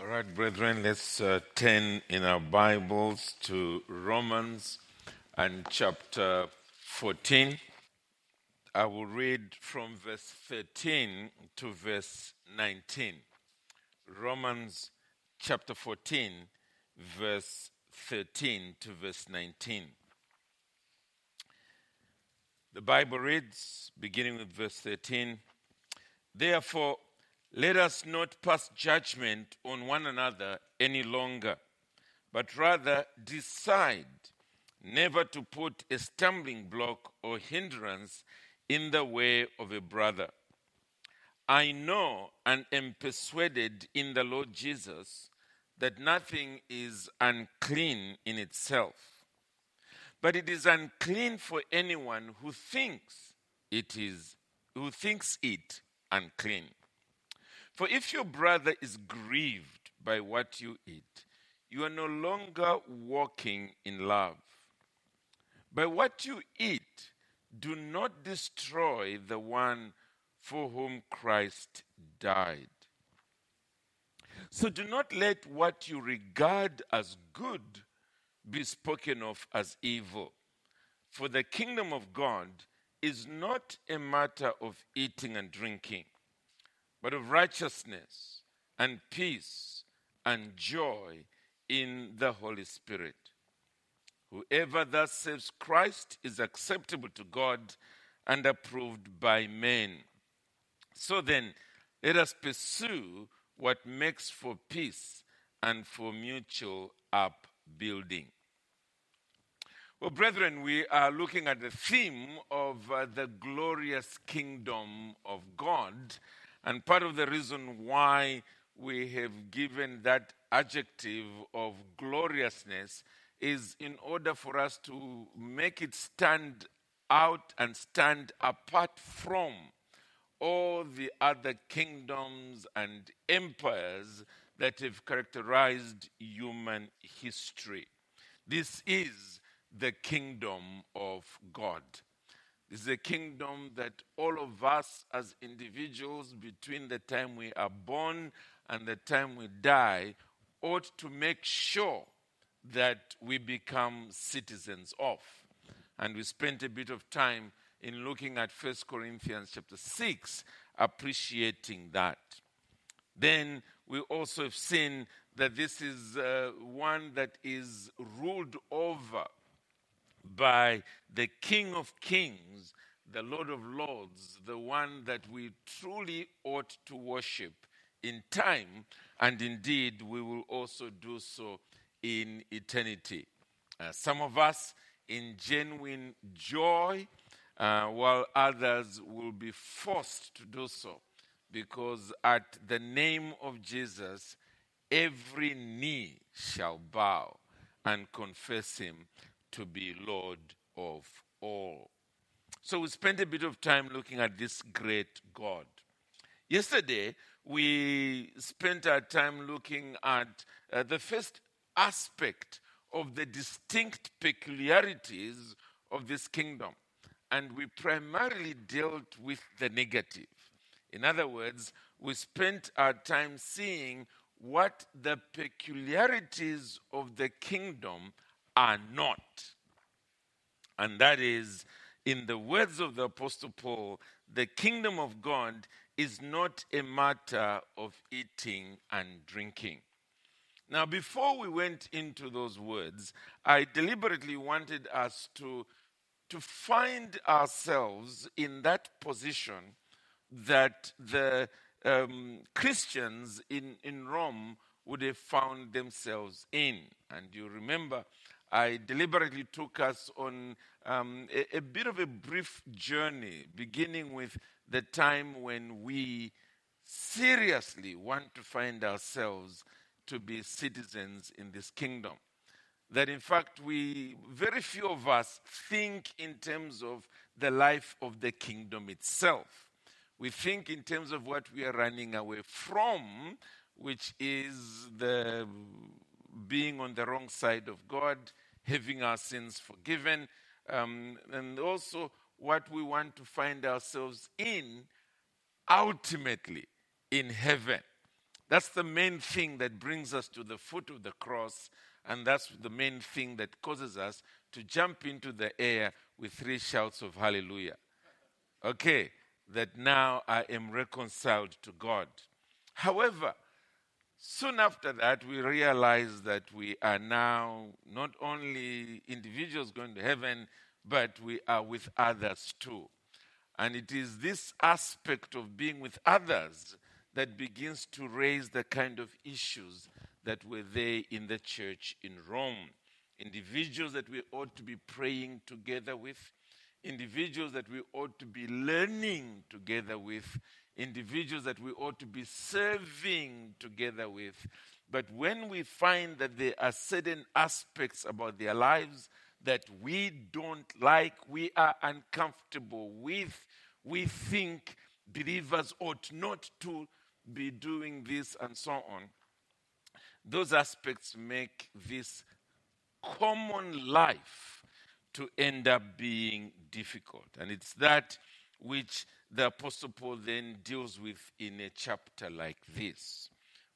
All right, brethren, let's uh, turn in our Bibles to Romans and chapter 14. I will read from verse 13 to verse 19. Romans chapter 14, verse 13 to verse 19. The Bible reads, beginning with verse 13 Therefore, let us not pass judgment on one another any longer, but rather decide never to put a stumbling block or hindrance in the way of a brother. I know and am persuaded in the Lord Jesus that nothing is unclean in itself, but it is unclean for anyone who thinks it is who thinks it unclean. For if your brother is grieved by what you eat, you are no longer walking in love. By what you eat, do not destroy the one for whom Christ died. So do not let what you regard as good be spoken of as evil. For the kingdom of God is not a matter of eating and drinking but of righteousness and peace and joy in the Holy Spirit. Whoever thus serves Christ is acceptable to God and approved by men. So then, let us pursue what makes for peace and for mutual upbuilding. Well, brethren, we are looking at the theme of uh, the glorious kingdom of God and part of the reason why we have given that adjective of gloriousness is in order for us to make it stand out and stand apart from all the other kingdoms and empires that have characterized human history. This is the kingdom of God. This is a kingdom that all of us as individuals, between the time we are born and the time we die, ought to make sure that we become citizens of. And we spent a bit of time in looking at 1 Corinthians chapter 6, appreciating that. Then we also have seen that this is uh, one that is ruled over by the King of Kings, the Lord of Lords, the one that we truly ought to worship in time, and indeed we will also do so in eternity. Uh, some of us in genuine joy, uh, while others will be forced to do so, because at the name of Jesus, every knee shall bow and confess him to be Lord of all. So we spent a bit of time looking at this great God. Yesterday, we spent our time looking at uh, the first aspect of the distinct peculiarities of this kingdom. And we primarily dealt with the negative. In other words, we spent our time seeing what the peculiarities of the kingdom are not. And that is, in the words of the Apostle Paul, the kingdom of God is not a matter of eating and drinking. Now, before we went into those words, I deliberately wanted us to, to find ourselves in that position that the um, Christians in, in Rome would have found themselves in. And you remember I deliberately took us on um, a, a bit of a brief journey, beginning with the time when we seriously want to find ourselves to be citizens in this kingdom. That in fact, we, very few of us think in terms of the life of the kingdom itself. We think in terms of what we are running away from, which is the being on the wrong side of God, having our sins forgiven, um, and also what we want to find ourselves in ultimately in heaven. That's the main thing that brings us to the foot of the cross, and that's the main thing that causes us to jump into the air with three shouts of hallelujah. Okay, that now I am reconciled to God. However, soon after that, we realize that we are now not only individuals going to heaven, but we are with others too. And it is this aspect of being with others that begins to raise the kind of issues that were there in the church in Rome. Individuals that we ought to be praying together with, individuals that we ought to be learning together with, individuals that we ought to be serving together with. But when we find that there are certain aspects about their lives that we don't like, we are uncomfortable with, we think believers ought not to be doing this and so on. Those aspects make this common life to end up being difficult. And it's that which the Apostle Paul then deals with in a chapter like this.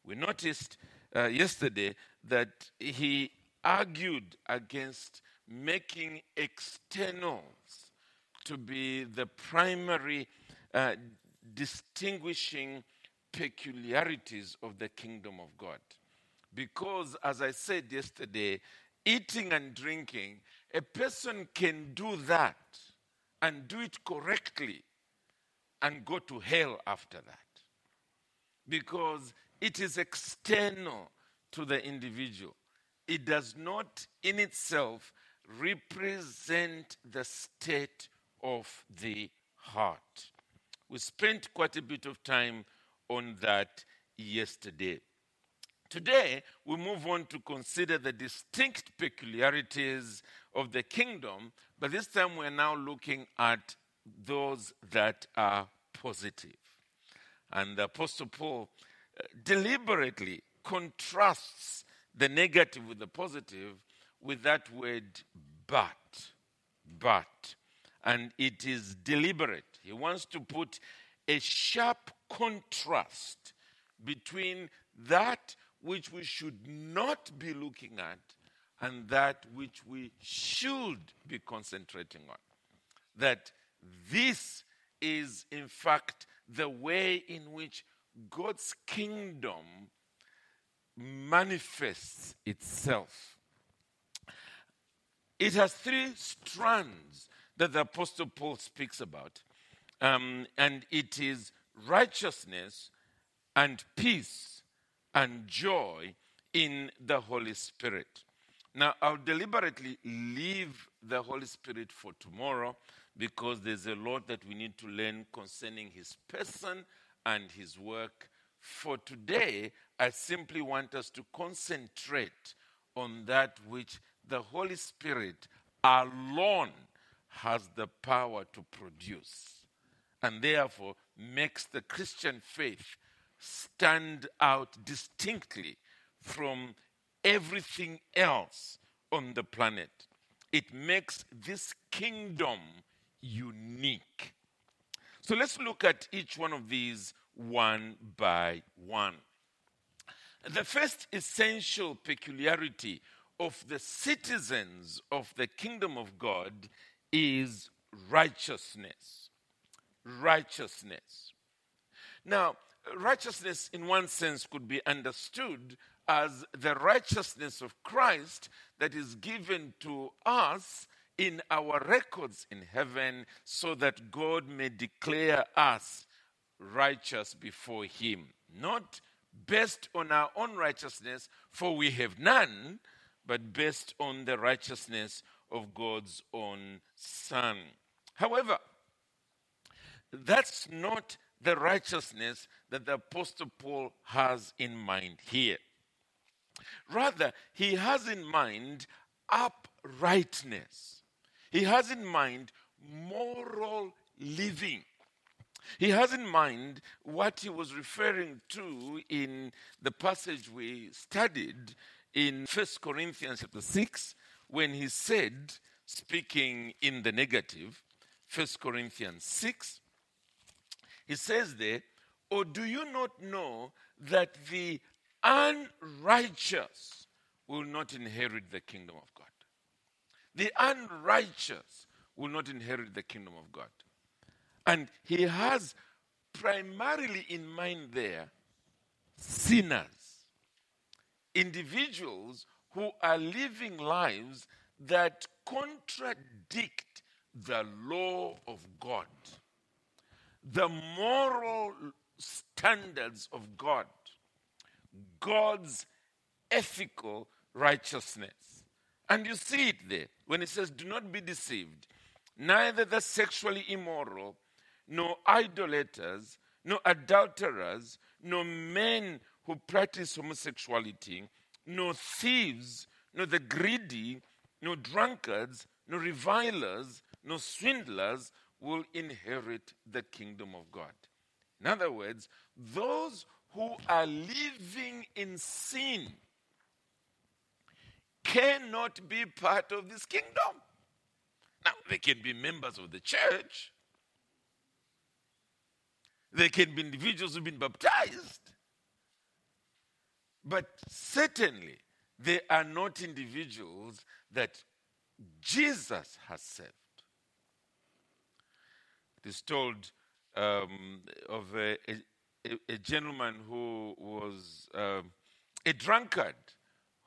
We noticed uh, yesterday that he argued against making externals to be the primary uh, distinguishing peculiarities of the kingdom of God. Because, as I said yesterday, eating and drinking, a person can do that and do it correctly and go to hell after that. Because it is external to the individual. It does not in itself represent the state of the heart. We spent quite a bit of time on that yesterday. Today, we move on to consider the distinct peculiarities of the kingdom, but this time we're now looking at those that are positive. And the Apostle Paul uh, deliberately contrasts the negative with the positive with that word but. But. And it is deliberate. He wants to put a sharp contrast between that which we should not be looking at and that which we should be concentrating on. That this is, in fact, the way in which God's kingdom manifests itself. It has three strands that the Apostle Paul speaks about, um, and it is righteousness and peace and joy in the Holy Spirit. Now, I'll deliberately leave the Holy Spirit for tomorrow because there's a lot that we need to learn concerning his person and his work. For today, I simply want us to concentrate on that which the Holy Spirit alone has the power to produce, and therefore makes the Christian faith stand out distinctly from everything else on the planet. It makes this kingdom unique. So let's look at each one of these one by one. The first essential peculiarity of the citizens of the kingdom of God is righteousness. Righteousness. Now, righteousness, in one sense, could be understood as the righteousness of Christ that is given to us in our records in heaven so that God may declare us righteous before Him. Not based on our own righteousness, for we have none, but based on the righteousness of God's own Son. However, that's not the righteousness that the Apostle Paul has in mind here. Rather, he has in mind uprightness. He has in mind moral living. He has in mind what he was referring to in the passage we studied in 1 Corinthians chapter 6 when he said, speaking in the negative, 1 Corinthians 6, he says there, Or do you not know that the unrighteous will not inherit the kingdom of God? The unrighteous will not inherit the kingdom of God. And he has primarily in mind there sinners, individuals who are living lives that contradict the law of God, the moral standards of God, God's ethical righteousness. And you see it there when it says, Do not be deceived. Neither the sexually immoral, nor idolaters, nor adulterers, nor men who practice homosexuality, nor thieves, nor the greedy, nor drunkards, nor revilers, nor swindlers will inherit the kingdom of God. In other words, those who are living in sin cannot be part of this kingdom. Now, they can be members of the church, they can be individuals who've been baptized, but certainly they are not individuals that Jesus has saved. Is told um, of a, a, a, gentleman who was um, a drunkard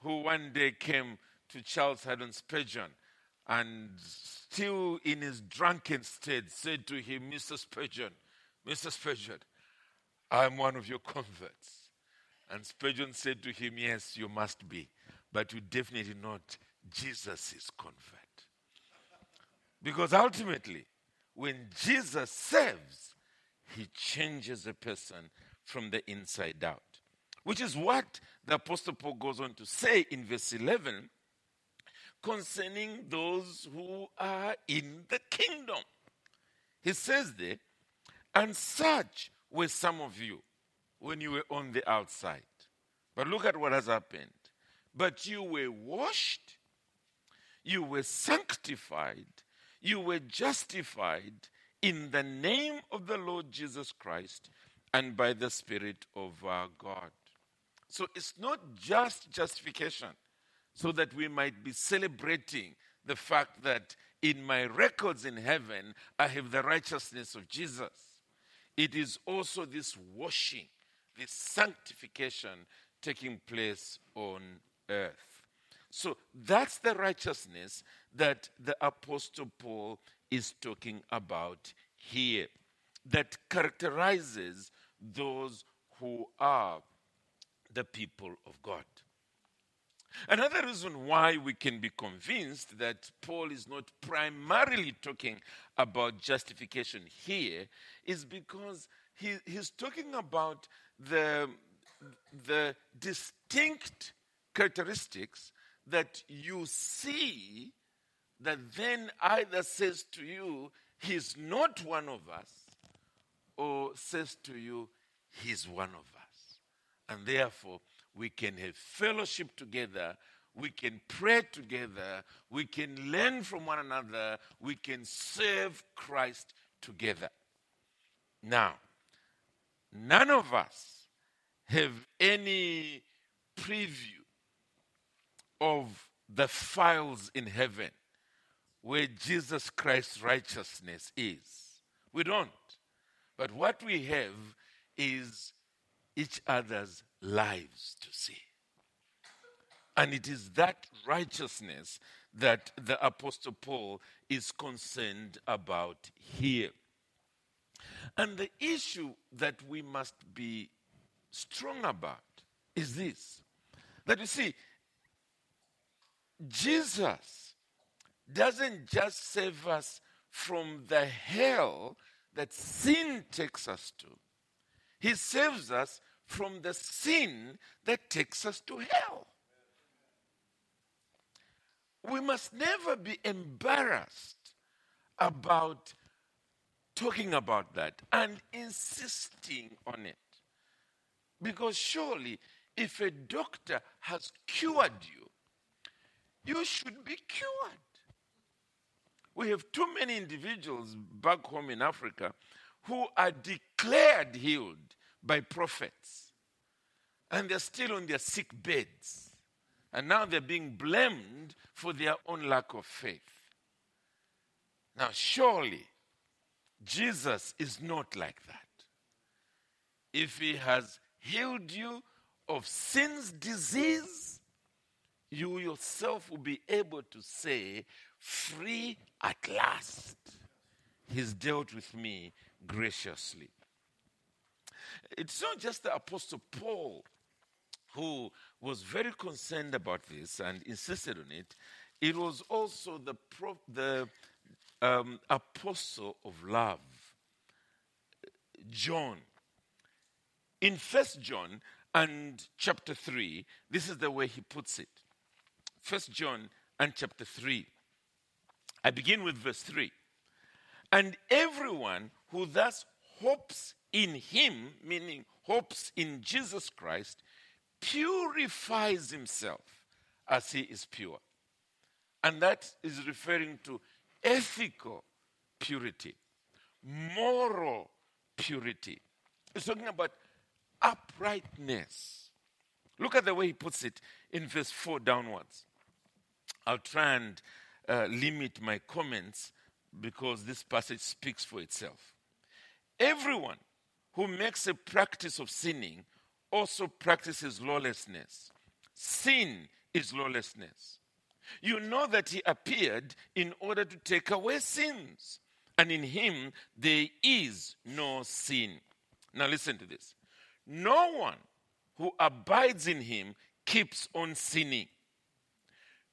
who one day came to Charles Haddon Spurgeon and still in his drunken state said to him, Mr. Spurgeon, Mr. Spurgeon, I'm one of your converts. And Spurgeon said to him, Yes, you must be, but you definitely not Jesus' convert. Because ultimately, when Jesus saves, he changes a person from the inside out. Which is what the Apostle Paul goes on to say in verse 11 concerning those who are in the kingdom. He says there, and such were some of you when you were on the outside. But look at what has happened. But you were washed, you were sanctified, you were justified in the name of the Lord Jesus Christ and by the Spirit of our God. So it's not just justification, so that we might be celebrating the fact that in my records in heaven, I have the righteousness of Jesus. It is also this washing, this sanctification taking place on earth. So that's the righteousness that the Apostle Paul is talking about here, that characterizes those who are the people of God. Another reason why we can be convinced that Paul is not primarily talking about justification here is because he, he's talking about the, the distinct characteristics that you see that then either says to you, He's not one of us, or says to you, He's one of us. And therefore, we can have fellowship together, we can pray together, we can learn from one another, we can serve Christ together. Now, none of us have any preview of the files in heaven where Jesus Christ's righteousness is. We don't. But what we have is each other's lives to see. And it is that righteousness that the Apostle Paul is concerned about here. And the issue that we must be strong about is this that you see, Jesus doesn't just save us from the hell that sin takes us to, He saves us from the sin that takes us to hell. We must never be embarrassed about talking about that and insisting on it. Because surely, if a doctor has cured you, you should be cured. We have too many individuals back home in Africa who are declared healed by prophets. And they're still on their sick beds. And now they're being blamed for their own lack of faith. Now, surely, Jesus is not like that. If he has healed you of sin's disease, you yourself will be able to say, Free at last. He's dealt with me graciously. It's not just the Apostle Paul who was very concerned about this and insisted on it, it was also the, pro- the um, apostle of love, John. In First John and chapter 3, this is the way he puts it. First John and chapter 3. I begin with verse 3. And everyone who thus hopes in him, meaning hopes in Jesus Christ, purifies himself as he is pure. And that is referring to ethical purity, moral purity. He's talking about uprightness. Look at the way he puts it in verse 4 downwards. I'll try and uh, limit my comments because this passage speaks for itself. Everyone who makes a practice of sinning also practices lawlessness. Sin is lawlessness. You know that he appeared in order to take away sins, and in him there is no sin. Now, listen to this. No one who abides in him keeps on sinning.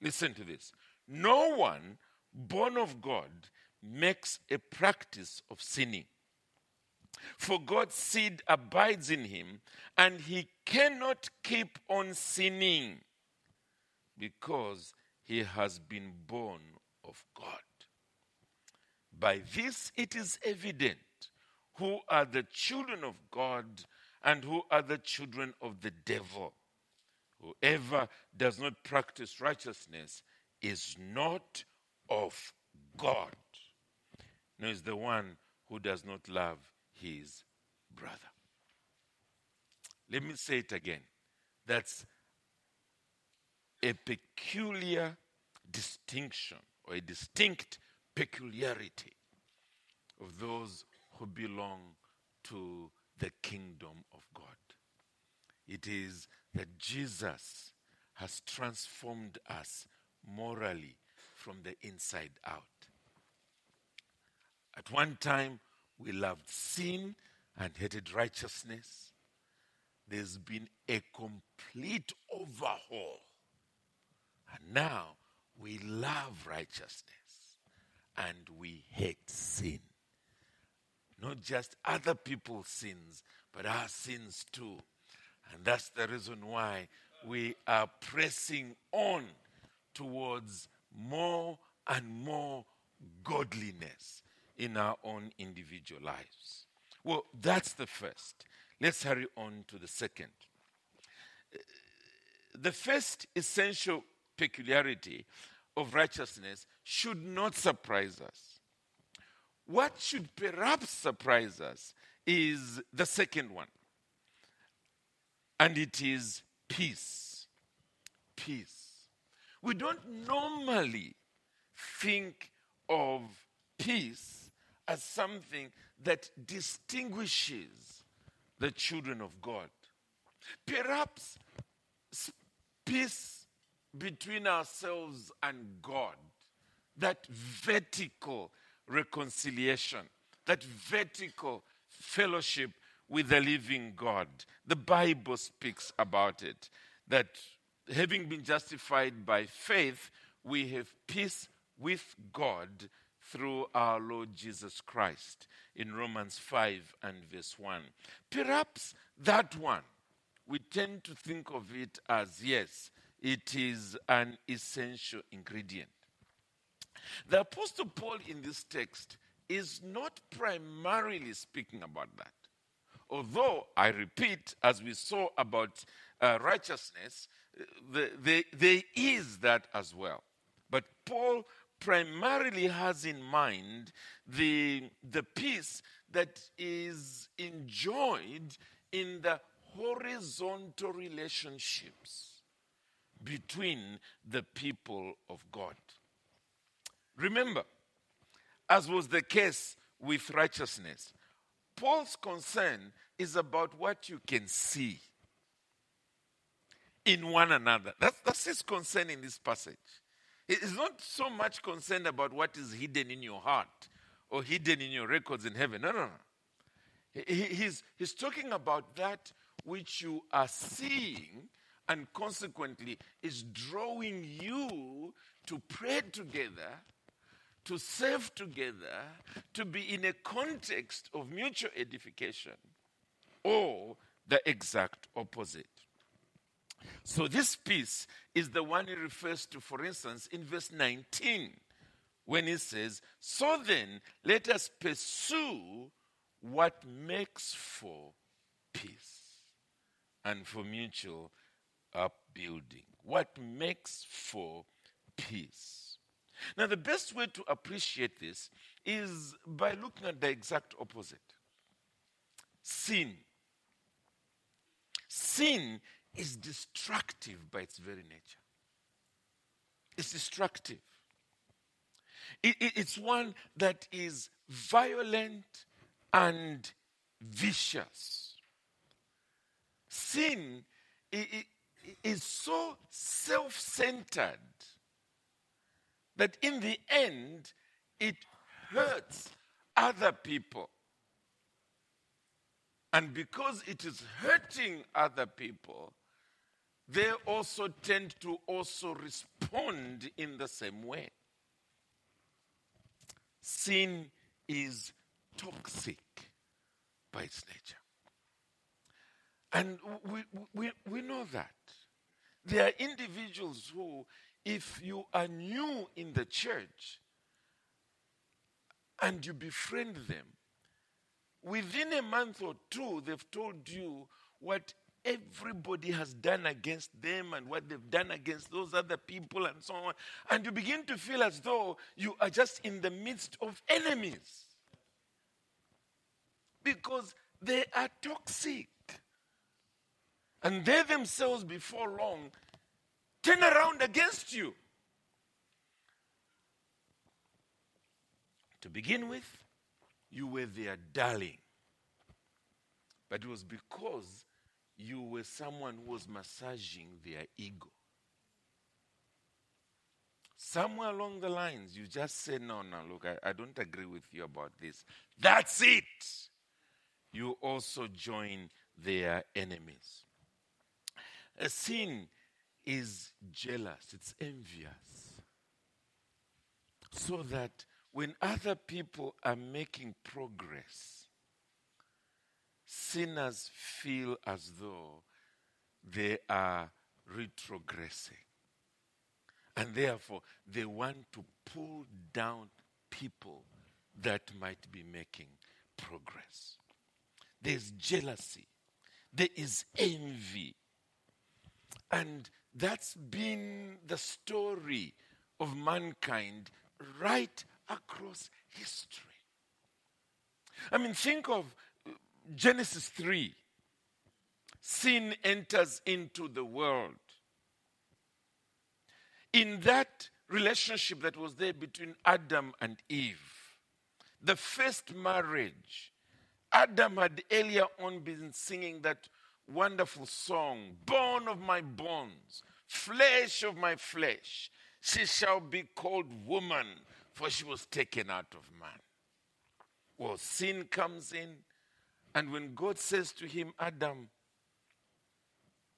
Listen to this. No one born of God makes a practice of sinning. For God's seed abides in him, and he cannot keep on sinning because he has been born of God. By this it is evident who are the children of God and who are the children of the devil. Whoever does not practice righteousness is not of God, nor is the one who does not love his brother. Let me say it again. That's a peculiar distinction or a distinct peculiarity of those who belong to the kingdom of God. It is that Jesus has transformed us morally from the inside out. At one time, we loved sin and hated righteousness. There's been a complete overhaul. And now we love righteousness and we hate sin. Not just other people's sins, but our sins too. And that's the reason why we are pressing on towards more and more godliness in our own individual lives. Well, that's the first. Let's hurry on to the second. The first essential peculiarity of righteousness should not surprise us. What should perhaps surprise us is the second one, and it is peace. Peace. We don't normally think of peace as something that distinguishes the children of God. Perhaps peace between ourselves and God, that vertical reconciliation, that vertical fellowship with the living God. The Bible speaks about it that having been justified by faith, we have peace with God through our Lord Jesus Christ in Romans 5 and verse 1. Perhaps that one, we tend to think of it as yes, it is an essential ingredient. The Apostle Paul in this text is not primarily speaking about that. Although, I repeat, as we saw about uh, righteousness, the, the, there is that as well. But Paul primarily has in mind the, the peace that is enjoyed in the horizontal relationships between the people of God. Remember, as was the case with righteousness, Paul's concern is about what you can see in one another. That's, that's his concern in this passage. He's not so much concerned about what is hidden in your heart or hidden in your records in heaven. No, no, no. He, he's, he's talking about that which you are seeing and consequently is drawing you to pray together, to serve together, to be in a context of mutual edification, or the exact opposite. So, this peace is the one he refers to, for instance, in verse 19, when he says, So then, let us pursue what makes for peace and for mutual upbuilding. What makes for peace. Now, the best way to appreciate this is by looking at the exact opposite sin. Sin is destructive by its very nature. It's destructive. It, it, it's one that is violent and vicious. Sin is so self centered that in the end it hurts other people. And because it is hurting other people, they also tend to also respond in the same way. Sin is toxic by its nature. And we, we, we know that. There are individuals who, if you are new in the church and you befriend them, within a month or two, they've told you what everybody has done against them and what they've done against those other people and so on. And you begin to feel as though you are just in the midst of enemies because they are toxic. And they themselves, before long, turn around against you. To begin with, you were their darling. But it was because you were someone who was massaging their ego. Somewhere along the lines, you just said, No, no, look, I, I don't agree with you about this. That's it. You also join their enemies. A sin is jealous, it's envious. So that when other people are making progress, sinners feel as though they are retrogressing. And therefore, they want to pull down people that might be making progress. There's jealousy, there is envy. And that's been the story of mankind right across history. I mean, think of uh, Genesis 3, sin enters into the world. In that relationship that was there between Adam and Eve, the first marriage, Adam had earlier on been singing that wonderful song, Bone of my bones, flesh of my flesh. She shall be called woman, for she was taken out of man. Well, sin comes in, and when God says to him, Adam,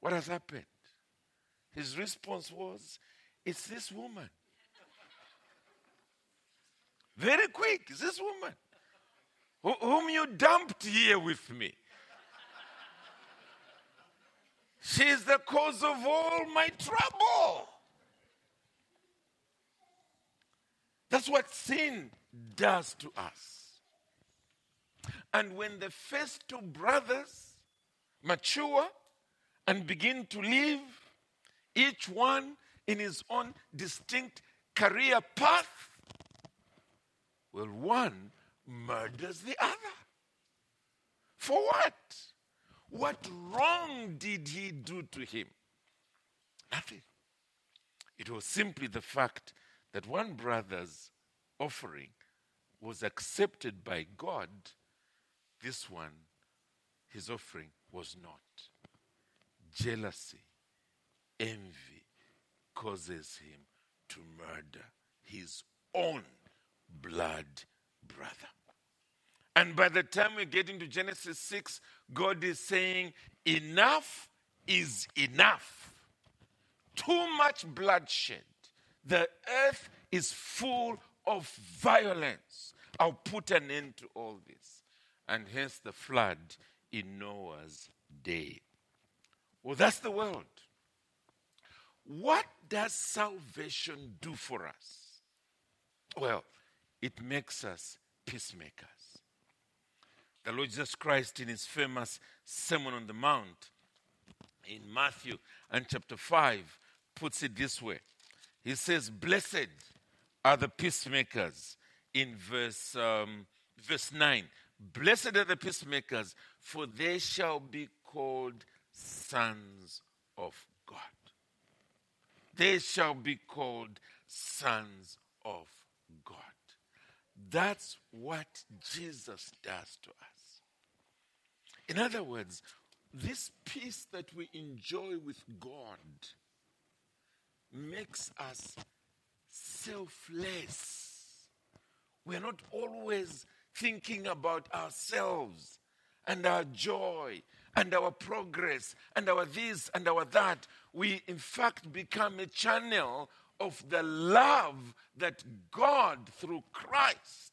what has happened? His response was, It's this woman. Very quick. Is this woman whom you dumped here with me? She is the cause of all my trouble. That's what sin does to us. And when the first two brothers mature and begin to live, each one in his own distinct career path, well, one murders the other. For what? What wrong did he do to him? Nothing. It was simply the fact that one brother's offering was accepted by God, this one, his offering was not. Jealousy, envy causes him to murder his own blood brother. And by the time we get into Genesis 6, God is saying, Enough is enough. Too much bloodshed. The earth is full of violence. I'll put an end to all this. And hence the flood in Noah's day. Well, that's the world. What does salvation do for us? Well, it makes us peacemakers. The Lord Jesus Christ, in his famous Sermon on the Mount in Matthew and chapter 5, puts it this way He says, Blessed are the peacemakers in verse, um, verse 9. Blessed are the peacemakers, for they shall be called sons of God. They shall be called sons of God. That's what Jesus does to us. In other words, this peace that we enjoy with God makes us selfless. We're not always thinking about ourselves and our joy and our progress and our this and our that. We, in fact, become a channel of the love that God, through Christ,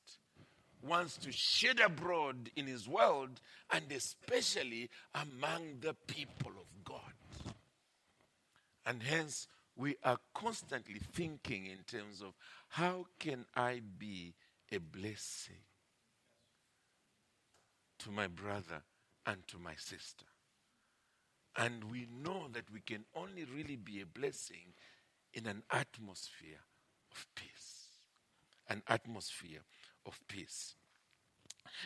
wants to shed abroad in His world and especially among the people of God. And hence, we are constantly thinking in terms of how can I be a blessing to my brother and to my sister. And we know that we can only really be a blessing in an atmosphere of peace. An atmosphere of peace.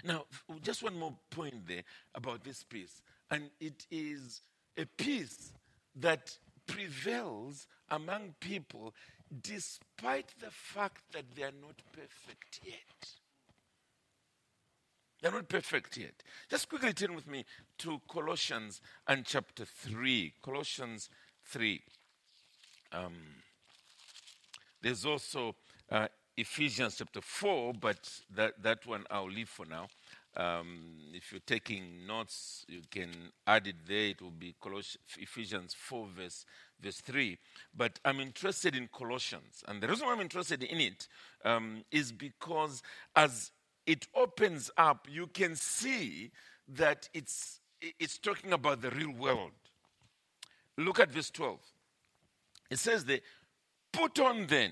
Now, just one more point there about this peace. And it is a peace that prevails among people despite the fact that they are not perfect yet. They're not perfect yet. Just quickly turn with me to Colossians and chapter 3. Colossians 3. Um, there's also uh, Ephesians chapter 4, but that, that one I'll leave for now. Um, if you're taking notes, you can add it there. It will be Colossians, Ephesians 4, verse, verse 3. But I'm interested in Colossians. And the reason why I'm interested in it um, is because as it opens up, you can see that it's, it's talking about the real world. Look at verse 12. It says that, put on then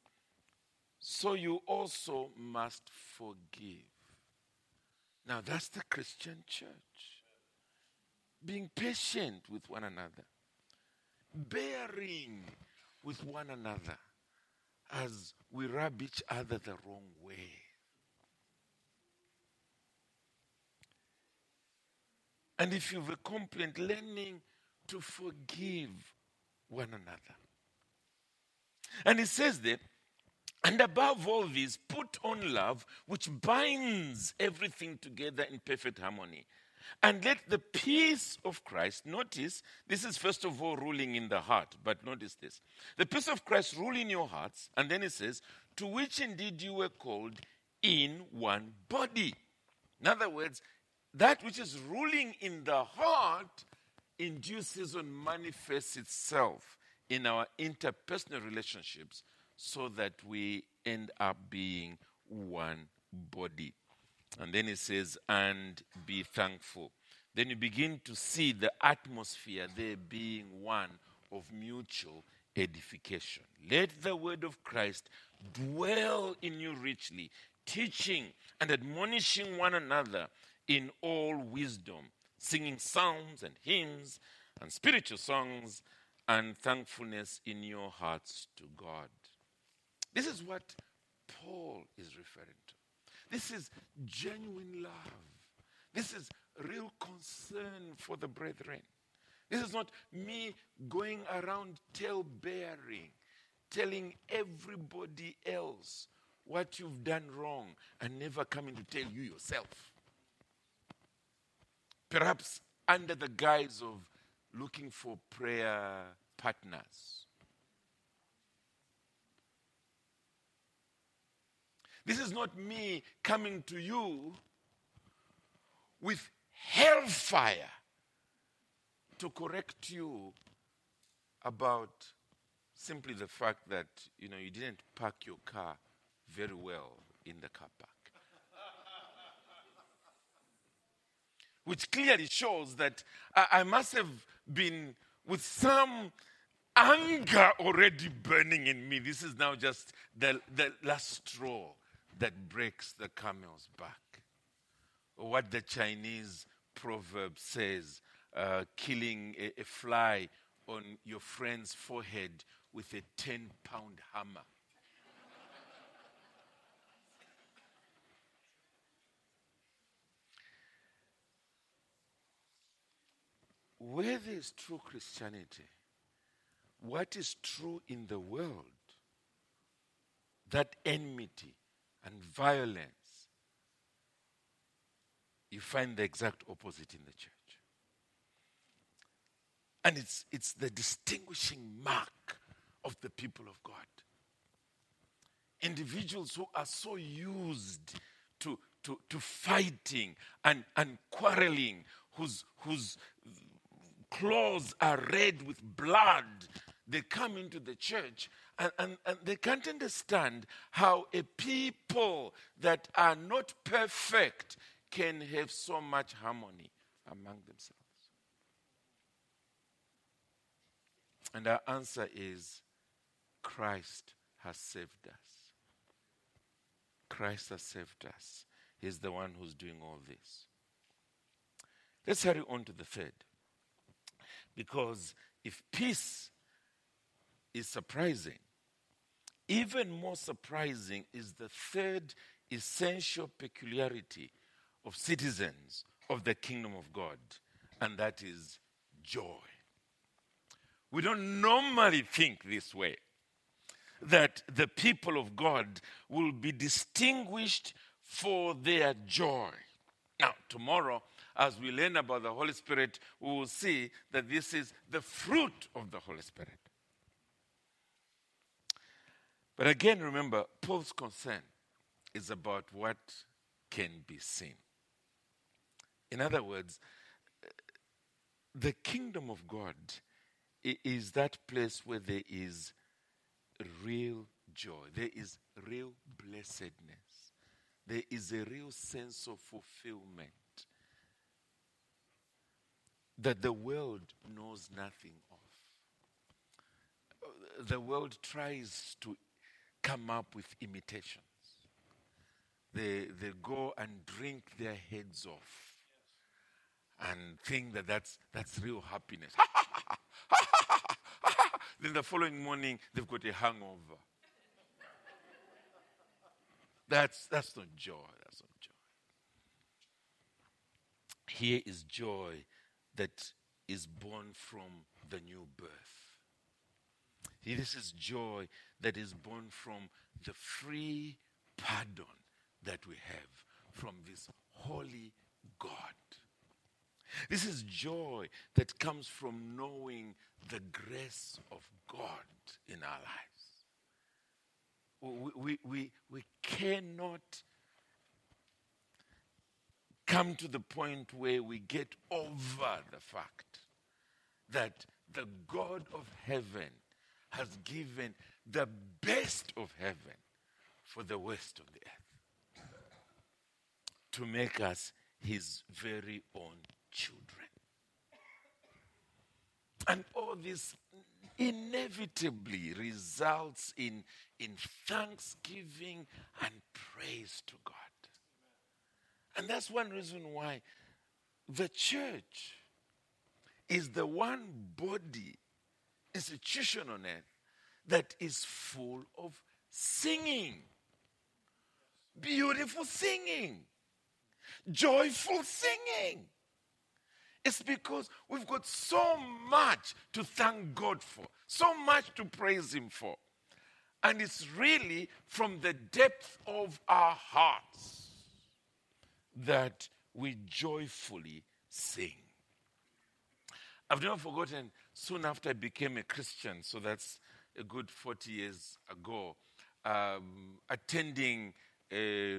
So you also must forgive. Now that's the Christian church. Being patient with one another, bearing with one another as we rub each other the wrong way. And if you've a complaint, learning to forgive one another. And he says there, And above all this, put on love, which binds everything together in perfect harmony. And let the peace of Christ, notice, this is first of all ruling in the heart, but notice this. The peace of Christ rule in your hearts, and then it says, to which indeed you were called in one body. In other words, that which is ruling in the heart induces and manifests itself in our interpersonal relationships so that we end up being one body. And then it says, and be thankful. Then you begin to see the atmosphere there being one of mutual edification. Let the word of Christ dwell in you richly, teaching and admonishing one another in all wisdom, singing psalms and hymns and spiritual songs and thankfulness in your hearts to God. This is what Paul is referring to. This is genuine love. This is real concern for the brethren. This is not me going around tale bearing, telling everybody else what you've done wrong and never coming to tell you yourself. Perhaps under the guise of looking for prayer partners. This is not me coming to you with hellfire to correct you about simply the fact that you know you didn't park your car very well in the car park. Which clearly shows that I, I must have been with some anger already burning in me. This is now just the, the last straw that breaks the camel's back. What the Chinese proverb says uh, killing a, a fly on your friend's forehead with a 10 pound hammer. Where there is true Christianity, what is true in the world, that enmity and violence, you find the exact opposite in the church. And it's, it's the distinguishing mark of the people of God. Individuals who are so used to, to, to fighting and, and quarreling, whose, whose claws are red with blood, they come into the church and, and, and they can't understand how a people that are not perfect can have so much harmony among themselves. And our answer is Christ has saved us. Christ has saved us. He's the one who's doing all this. Let's hurry on to the third. Because if peace is surprising, even more surprising is the third essential peculiarity of citizens of the kingdom of God, and that is joy. We don't normally think this way that the people of God will be distinguished for their joy. Now, tomorrow, as we learn about the Holy Spirit, we will see that this is the fruit of the Holy Spirit. But again, remember, Paul's concern is about what can be seen. In other words, the kingdom of God is that place where there is real joy, there is real blessedness, there is a real sense of fulfillment that the world knows nothing of. The world tries to come up with imitations. They, they go and drink their heads off and think that that's, that's real happiness. then the following morning, they've got a hangover. That's, that's not joy. That's not joy. Here is joy that is born from the new birth. This is joy that is born from the free pardon that we have from this holy God. This is joy that comes from knowing the grace of God in our lives. We, we, we, cannot come to the point where we get over the fact that the God of heaven has given the best of heaven for the worst of the earth to make us his very own children. And all this inevitably results in, in thanksgiving and praise to God. And that's one reason why the church is the one body, institution on earth that is full of singing. Beautiful singing. Joyful singing. It's because we've got so much to thank God for, so much to praise Him for. And it's really from the depth of our hearts that we joyfully sing. I've never forgotten, soon after I became a Christian, so that's a good 40 years ago, um, attending a,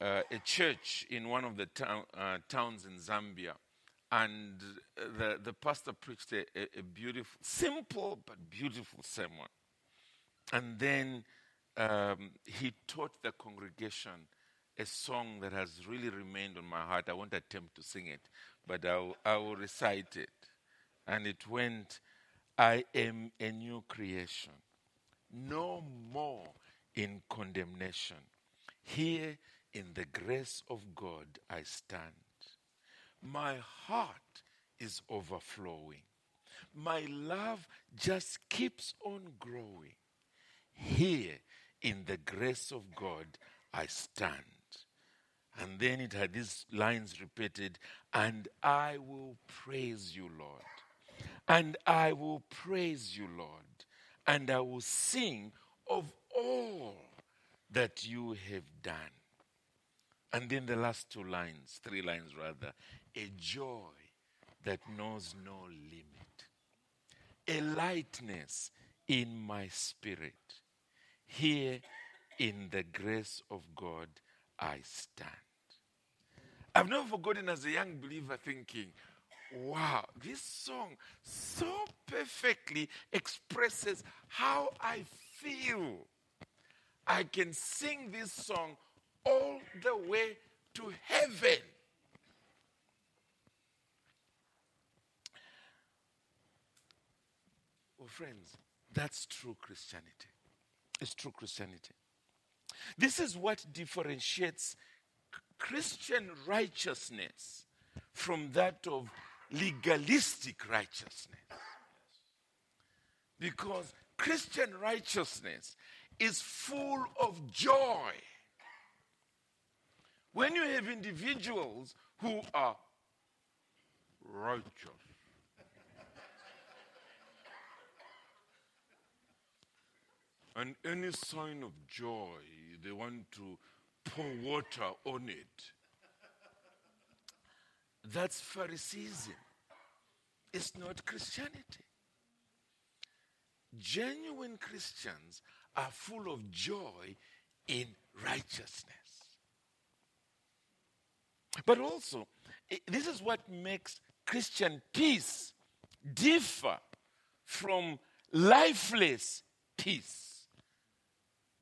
uh, a, church in one of the uh, towns in Zambia. And the, the pastor preached a, a, beautiful, simple but beautiful sermon. And then um, he taught the congregation a song that has really remained on my heart. I won't attempt to sing it, but I will recite it. And it went, I am a new creation, no more in condemnation. Here in the grace of God I stand. My heart is overflowing. My love just keeps on growing. Here in the grace of God I stand. And then it had these lines repeated, and I will praise you, Lord. And I will praise you, Lord. And I will sing of all that you have done. And then the last two lines, three lines rather, a joy that knows no limit, a lightness in my spirit. Here in the grace of God I stand. I've never forgotten as a young believer thinking, wow, this song so perfectly expresses how I feel. I can sing this song all the way to heaven. Oh, friends, that's true Christianity. It's true Christianity. This is what differentiates Christian righteousness from that of legalistic righteousness. Because Christian righteousness is full of joy. When you have individuals who are righteous, and any sign of joy, they want to pour water on it. That's Phariseeism. It's not Christianity. Genuine Christians are full of joy in righteousness. But also, this is what makes Christian peace differ from lifeless peace.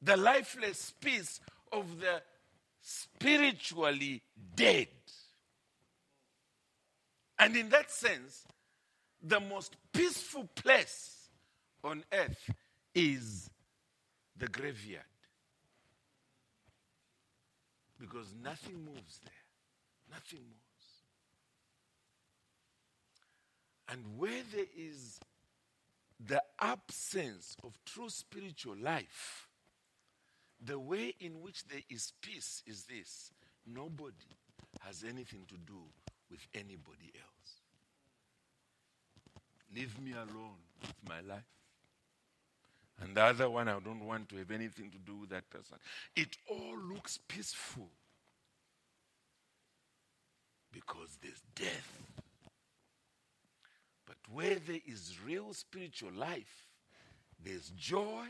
The lifeless peace of the spiritually dead. And in that sense, the most peaceful place on earth is the graveyard. Because nothing moves there. Nothing moves. And where there is the absence of true spiritual life, the way in which there is peace is this nobody has anything to do with anybody else. Leave me alone with my life. and the other one, I don't want to have anything to do with that person. It all looks peaceful because there's death. But where there is real spiritual life, there's joy,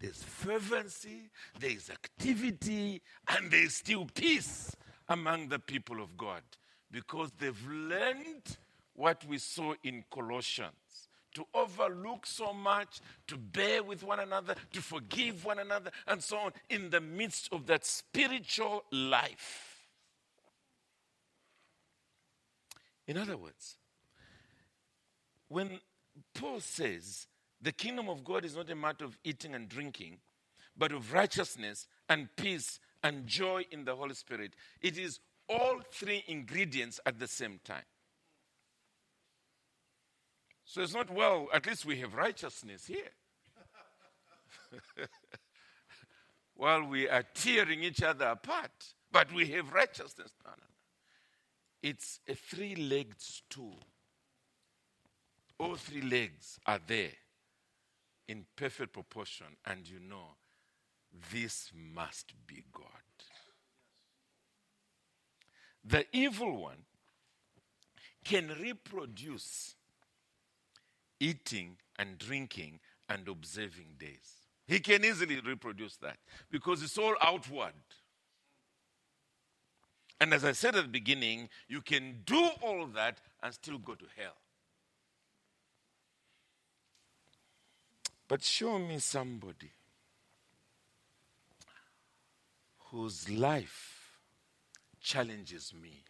there's fervency, there's activity, and there's still peace among the people of God because they've learned what we saw in Colossians to overlook so much, to bear with one another, to forgive one another, and so on in the midst of that spiritual life. In other words, when Paul says the kingdom of God is not a matter of eating and drinking, but of righteousness and peace and joy in the Holy Spirit, it is all three ingredients at the same time. So it's not, well, at least we have righteousness here. While we are tearing each other apart, but we have righteousness. No, no, no. It's a three legged stool. All three legs are there in perfect proportion, and you know this must be God. The evil one can reproduce eating and drinking and observing days. He can easily reproduce that because it's all outward. And as I said at the beginning, you can do all that and still go to hell. But show me somebody whose life challenges me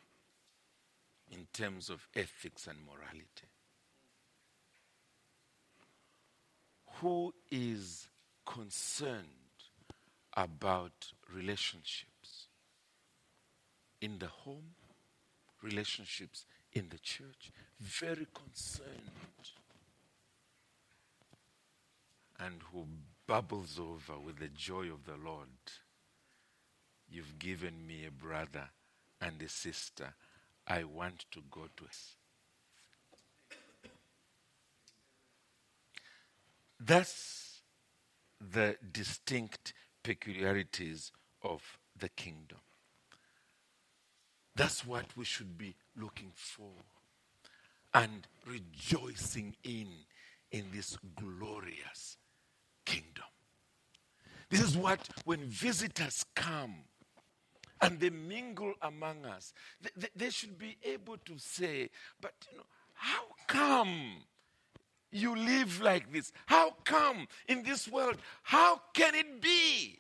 in terms of ethics and morality. Who is concerned about relationships in the home, relationships in the church, very concerned and who bubbles over with the joy of the Lord. You've given me a brother and a sister. I want to go to. That's the distinct peculiarities of the kingdom. That's what we should be looking for and rejoicing in in this glorious kingdom. This is what, when visitors come and they mingle among us, they, they should be able to say, But you know, how come you live like this? How come in this world? How can it be?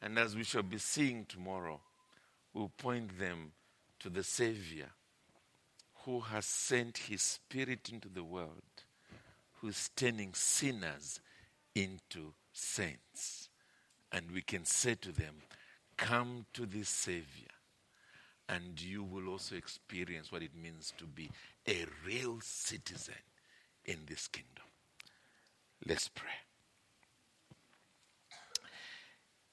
And as we shall be seeing tomorrow, we'll point them to the Savior who has sent his Spirit into the world who's turning sinners into saints. And we can say to them, Come to this Savior, and you will also experience what it means to be a real citizen in this kingdom. Let's pray.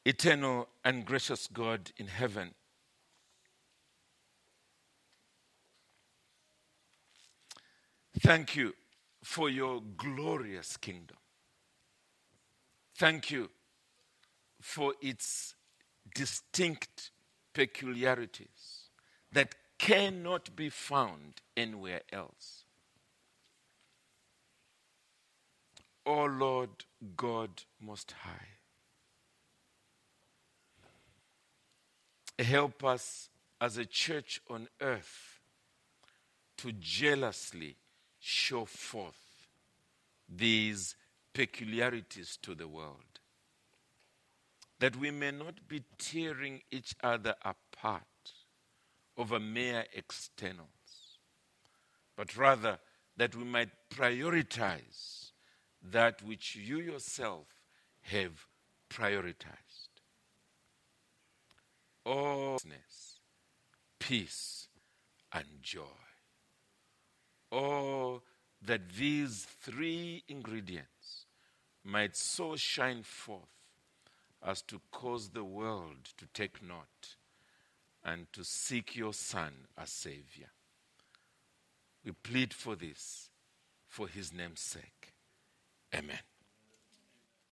Eternal and gracious God in heaven, thank you for your glorious kingdom. Thank you for its distinct peculiarities that cannot be found anywhere else. O oh Lord God Most High, help us as a church on earth to jealously show forth these peculiarities to the world. That we may not be tearing each other apart over mere externals, but rather that we might prioritize that which you yourself have prioritized. Allness, peace, and joy. Oh, that these three ingredients might so shine forth as to cause the world to take note and to seek your Son as Savior. We plead for this for His name's sake. Amen.